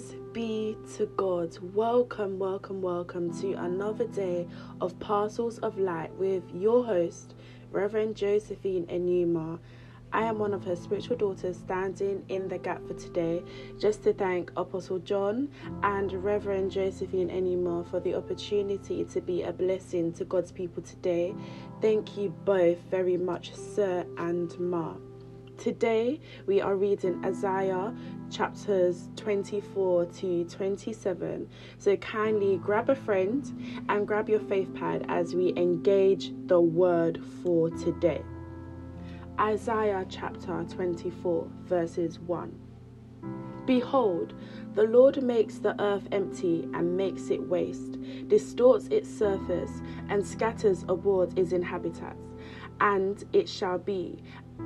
Praises be to God. Welcome, welcome, welcome to another day of Parcels of Light with your host, Reverend Josephine Enumah. I am one of her spiritual daughters standing in the gap for today just to thank Apostle John and Reverend Josephine Enumah for the opportunity to be a blessing to God's people today. Thank you both very much, Sir and Ma. Today we are reading Isaiah chapters 24 to 27. So kindly grab a friend and grab your faith pad as we engage the word for today. Isaiah chapter 24, verses 1. Behold, the Lord makes the earth empty and makes it waste, distorts its surface, and scatters abroad its inhabitants. And it shall be,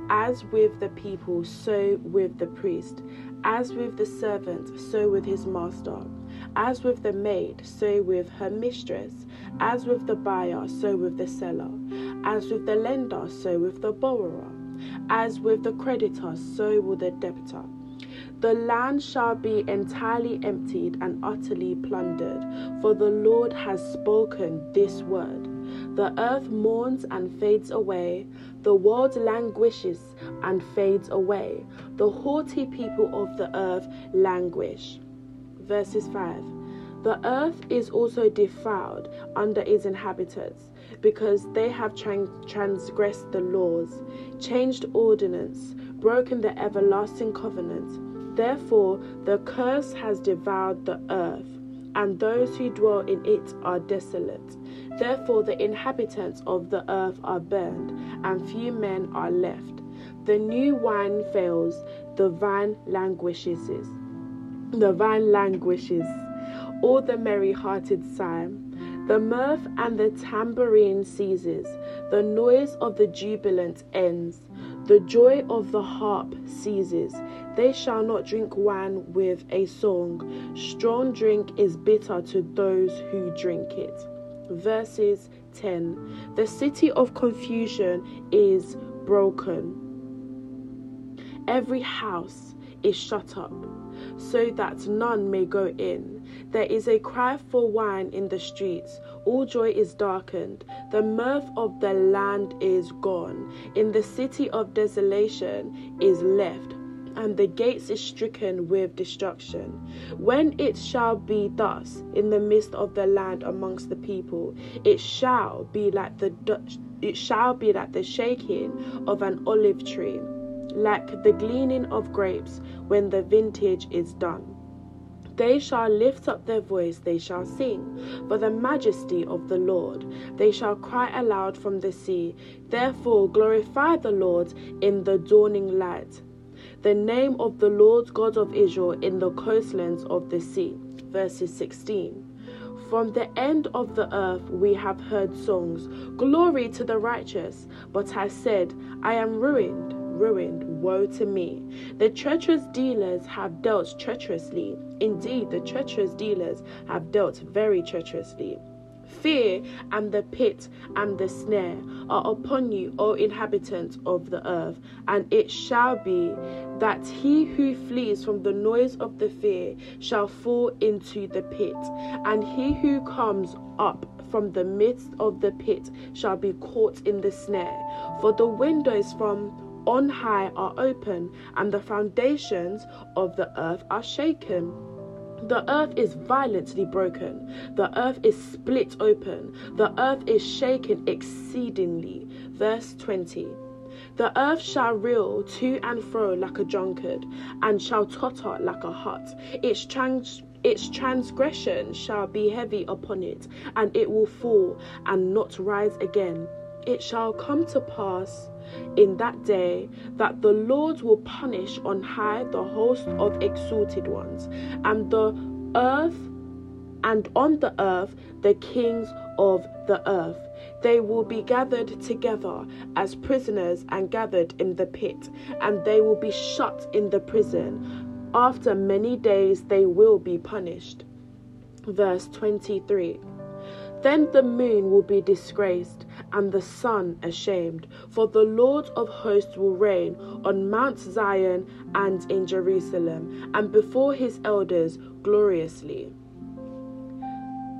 as with the people, so with the priest. As with the servant, so with his master. As with the maid, so with her mistress. As with the buyer, so with the seller. As with the lender, so with the borrower. As with the creditor, so will the debtor. The land shall be entirely emptied and utterly plundered, for the Lord has spoken this word. The earth mourns and fades away, the world languishes and fades away, the haughty people of the earth languish. Verses 5 The earth is also defiled under its inhabitants, because they have transgressed the laws, changed ordinance, broken the everlasting covenant. Therefore, the curse has devoured the earth, and those who dwell in it are desolate. Therefore, the inhabitants of the earth are burned, and few men are left. The new wine fails, the vine languishes. The vine languishes. All the merry hearted sigh. The mirth and the tambourine ceases. The noise of the jubilant ends. The joy of the harp ceases. They shall not drink wine with a song. Strong drink is bitter to those who drink it. Verses 10 The city of confusion is broken. Every house is shut up, so that none may go in. There is a cry for wine in the streets. All joy is darkened. The mirth of the land is gone. In the city of desolation is left and the gates is stricken with destruction. When it shall be thus in the midst of the land amongst the people, it shall be like the it shall be like the shaking of an olive tree, like the gleaning of grapes when the vintage is done. They shall lift up their voice, they shall sing, for the majesty of the Lord. They shall cry aloud from the sea. Therefore, glorify the Lord in the dawning light. The name of the Lord God of Israel in the coastlands of the sea. Verses 16. From the end of the earth we have heard songs, Glory to the righteous. But I said, I am ruined ruined, woe to me. The treacherous dealers have dealt treacherously. Indeed, the treacherous dealers have dealt very treacherously. Fear and the pit and the snare are upon you, O inhabitants of the earth, and it shall be that he who flees from the noise of the fear shall fall into the pit, and he who comes up from the midst of the pit shall be caught in the snare. For the windows from on high are open, and the foundations of the earth are shaken. The earth is violently broken. The earth is split open. The earth is shaken exceedingly. Verse 20. The earth shall reel to and fro like a drunkard, and shall totter like a hut. Its trans- its transgression shall be heavy upon it, and it will fall and not rise again. It shall come to pass in that day that the Lord will punish on high the host of exalted ones, and the earth and on the earth the kings of the earth. They will be gathered together as prisoners and gathered in the pit, and they will be shut in the prison. After many days they will be punished. Verse 23 Then the moon will be disgraced and the sun ashamed. For the Lord of hosts will reign on Mount Zion and in Jerusalem, and before his elders gloriously.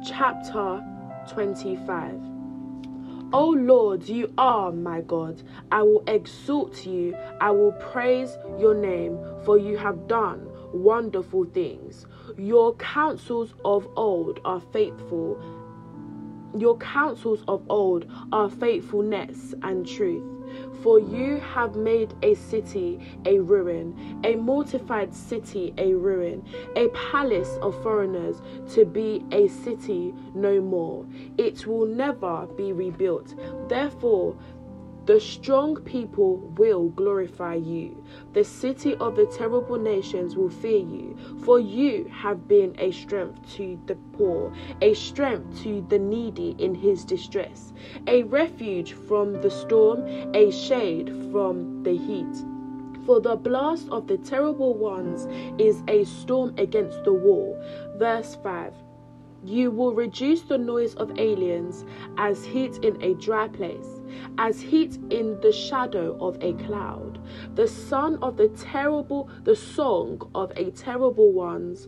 Chapter 25 O Lord, you are my God. I will exalt you. I will praise your name, for you have done wonderful things. Your counsels of old are faithful. Your counsels of old are faithfulness and truth. For you have made a city a ruin, a mortified city a ruin, a palace of foreigners to be a city no more. It will never be rebuilt. Therefore, the strong people will glorify you. The city of the terrible nations will fear you, for you have been a strength to the poor, a strength to the needy in his distress, a refuge from the storm, a shade from the heat. For the blast of the terrible ones is a storm against the wall. Verse 5 You will reduce the noise of aliens as heat in a dry place as heat in the shadow of a cloud. The son of the terrible, the song of a terrible ones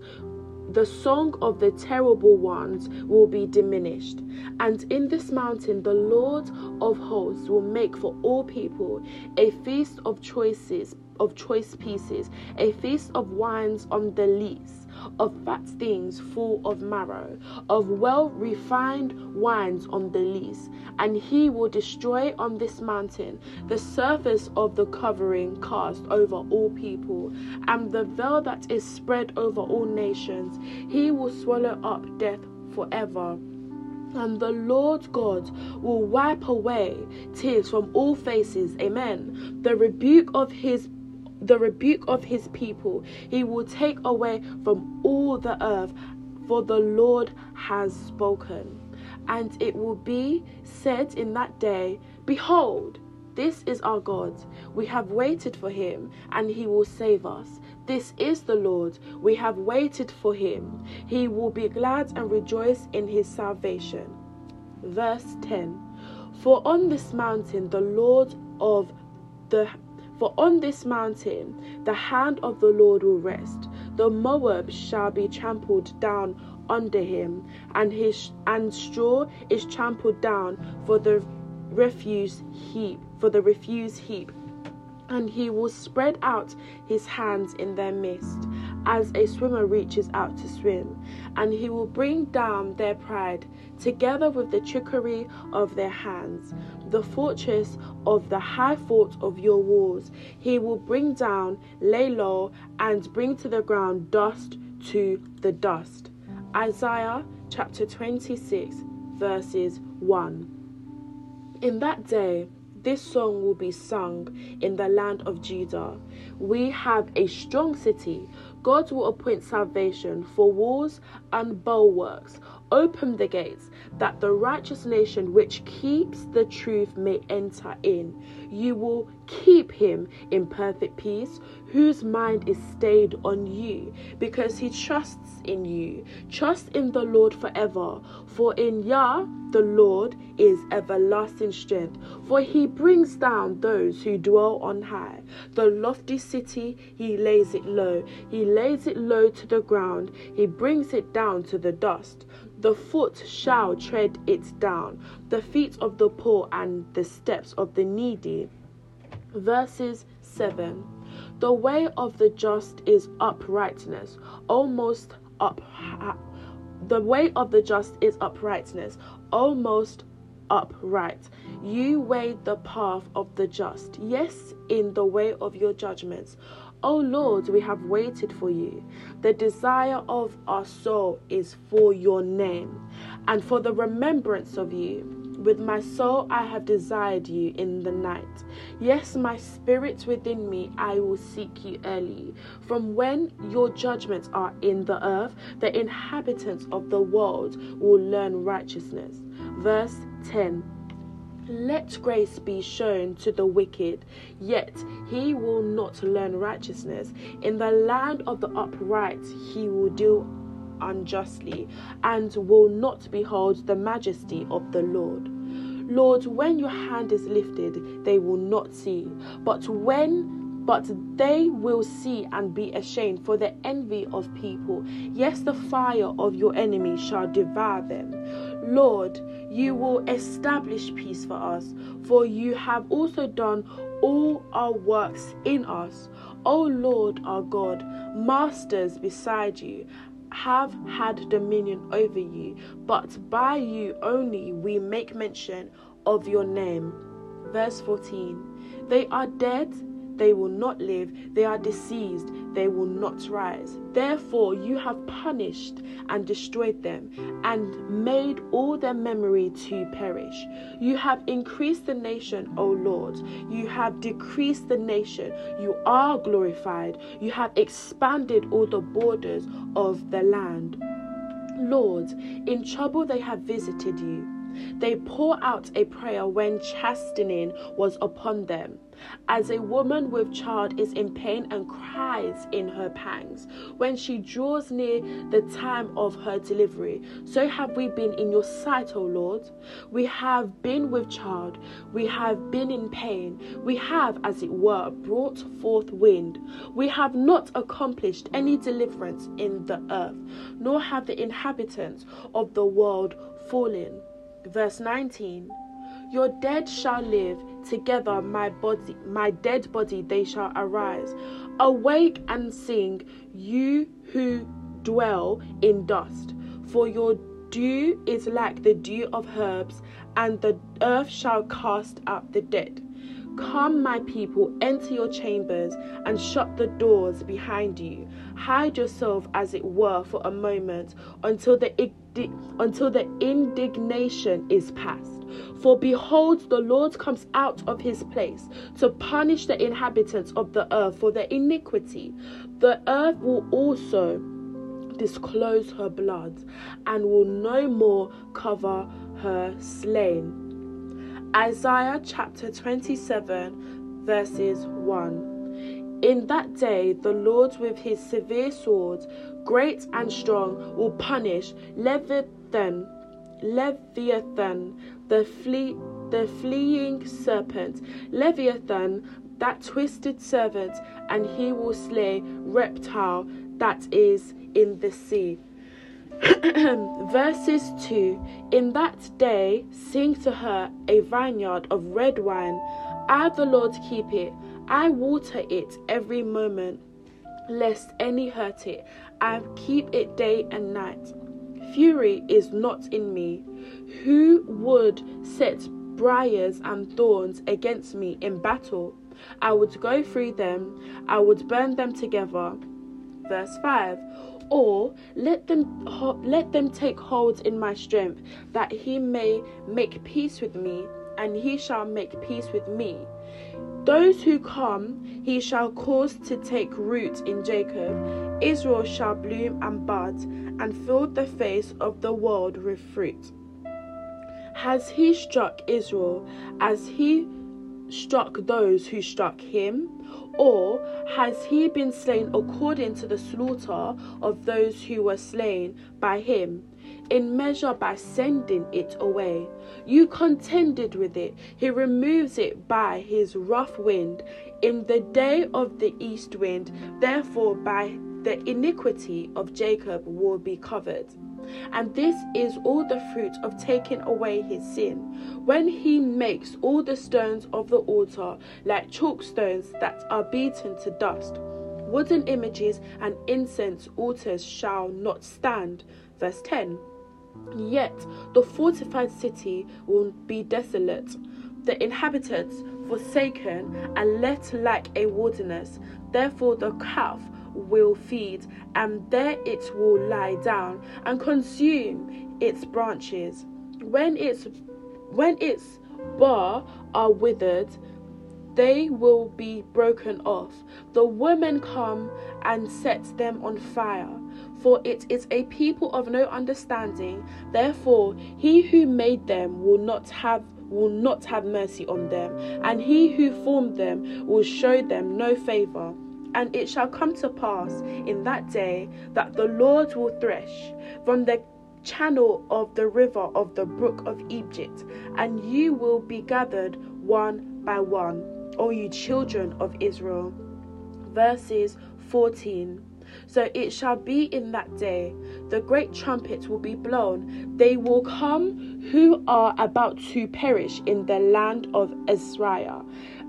the song of the terrible ones will be diminished. And in this mountain, the Lord of hosts will make for all people a feast of choices, of choice pieces, a feast of wines on the lees of fat things full of marrow, of well refined wines on the lees. And he will destroy on this mountain the surface of the covering cast over all people, and the veil that is spread over all nations. He will swallow up death forever and the Lord God will wipe away tears from all faces. Amen. The rebuke of his the rebuke of his people he will take away from all the earth, for the Lord has spoken. And it will be said in that day, Behold, this is our God. We have waited for him, and he will save us. This is the Lord. We have waited for him. He will be glad and rejoice in his salvation. Verse 10 For on this mountain the Lord of the for on this mountain the hand of the Lord will rest. The Moab shall be trampled down under him, and his and straw is trampled down for the refuse heap, for the refuse heap and he will spread out his hands in their midst, as a swimmer reaches out to swim, and he will bring down their pride together with the trickery of their hands, the fortress of the high fort of your walls. He will bring down, lay low, and bring to the ground dust to the dust. Isaiah chapter 26, verses 1. In that day, this song will be sung in the land of Judah. We have a strong city. God will appoint salvation for walls and bulwarks. Open the gates, that the righteous nation which keeps the truth may enter in. You will keep him in perfect peace, whose mind is stayed on you, because he trusts in you. Trust in the Lord forever, for in Yah the Lord is everlasting strength, for he brings down those who dwell on high. The lofty city, he lays it low, he lays it low to the ground, he brings it down to the dust. The foot shall tread it down, the feet of the poor and the steps of the needy. Verses 7 The way of the just is uprightness, almost up. The way of the just is uprightness, almost upright. You weigh the path of the just, yes, in the way of your judgments. O Lord, we have waited for you. The desire of our soul is for your name and for the remembrance of you. With my soul I have desired you in the night. Yes, my spirit within me, I will seek you early. From when your judgments are in the earth, the inhabitants of the world will learn righteousness. Verse 10 let grace be shown to the wicked, yet he will not learn righteousness. In the land of the upright, he will deal unjustly and will not behold the majesty of the Lord. Lord, when your hand is lifted, they will not see. But when but they will see and be ashamed for the envy of people. Yes, the fire of your enemy shall devour them. Lord, you will establish peace for us, for you have also done all our works in us. O Lord our God, masters beside you have had dominion over you, but by you only we make mention of your name. Verse 14 They are dead they will not live. They are deceased, they will not rise. Therefore, you have punished and destroyed them, and made all their memory to perish. You have increased the nation, O Lord. You have decreased the nation. You are glorified. You have expanded all the borders of the land. Lord, in trouble they have visited you. They pour out a prayer when chastening was upon them. As a woman with child is in pain and cries in her pangs, when she draws near the time of her delivery, so have we been in your sight, O Lord. We have been with child, we have been in pain, we have, as it were, brought forth wind. We have not accomplished any deliverance in the earth, nor have the inhabitants of the world fallen. Verse 19 Your dead shall live together, my body, my dead body, they shall arise. Awake and sing, you who dwell in dust, for your dew is like the dew of herbs, and the earth shall cast out the dead. Come, my people, enter your chambers and shut the doors behind you. Hide yourself, as it were, for a moment until the until the indignation is past. For behold, the Lord comes out of his place to punish the inhabitants of the earth for their iniquity. The earth will also disclose her blood and will no more cover her slain. Isaiah chapter 27, verses 1. In that day, the Lord with his severe sword, great and strong, will punish Leviathan, Leviathan, the, flee, the fleeing serpent, Leviathan, that twisted serpent, and he will slay reptile that is in the sea. Verses 2 In that day sing to her a vineyard of red wine. I, the Lord, keep it. I water it every moment, lest any hurt it. I keep it day and night. Fury is not in me. Who would set briars and thorns against me in battle? I would go through them, I would burn them together. Verse 5 or let them let them take hold in my strength that he may make peace with me and he shall make peace with me those who come he shall cause to take root in jacob. Israel shall bloom and bud and fill the face of the world with fruit. Has he struck israel as he struck those who struck him? Or has he been slain according to the slaughter of those who were slain by him? In measure by sending it away. You contended with it. He removes it by his rough wind. In the day of the east wind, therefore by the iniquity of Jacob will be covered. And this is all the fruit of taking away his sin. When he makes all the stones of the altar like chalk stones that are beaten to dust, wooden images and incense altars shall not stand. Verse 10 Yet the fortified city will be desolate, the inhabitants forsaken and left like a wilderness. Therefore, the calf will feed, and there it will lie down and consume its branches. When its when its bar are withered, they will be broken off. The women come and set them on fire. For it is a people of no understanding. Therefore, he who made them will not have will not have mercy on them, and he who formed them will show them no favor. And it shall come to pass in that day that the Lord will thresh from the channel of the river of the brook of Egypt, and you will be gathered one by one, O you children of Israel. Verses 14. So it shall be in that day, the great trumpet will be blown. They will come who are about to perish in the land of Israel,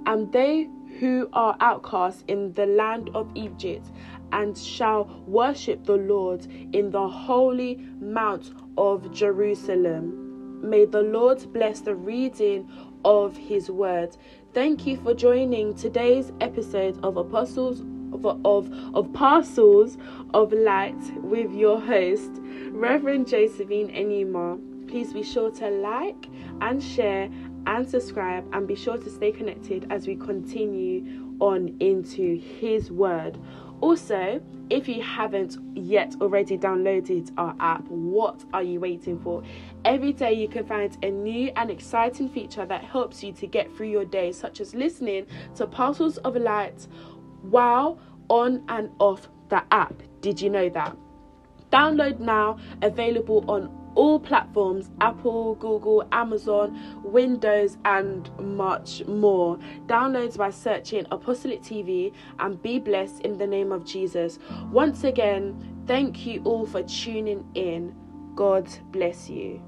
and they who are outcasts in the land of Egypt, and shall worship the Lord in the holy mount of Jerusalem. May the Lord bless the reading of his word. Thank you for joining today's episode of Apostles of, of, of Parcels of Light with your host, Reverend Josephine Enumah. Please be sure to like and share and subscribe and be sure to stay connected as we continue on into his word. Also, if you haven't yet already downloaded our app, what are you waiting for? Every day you can find a new and exciting feature that helps you to get through your day, such as listening to Parcels of Light while on and off the app. Did you know that? Download now, available on all platforms Apple, Google, Amazon, Windows, and much more. Downloads by searching Apostolic TV and be blessed in the name of Jesus. Once again, thank you all for tuning in. God bless you.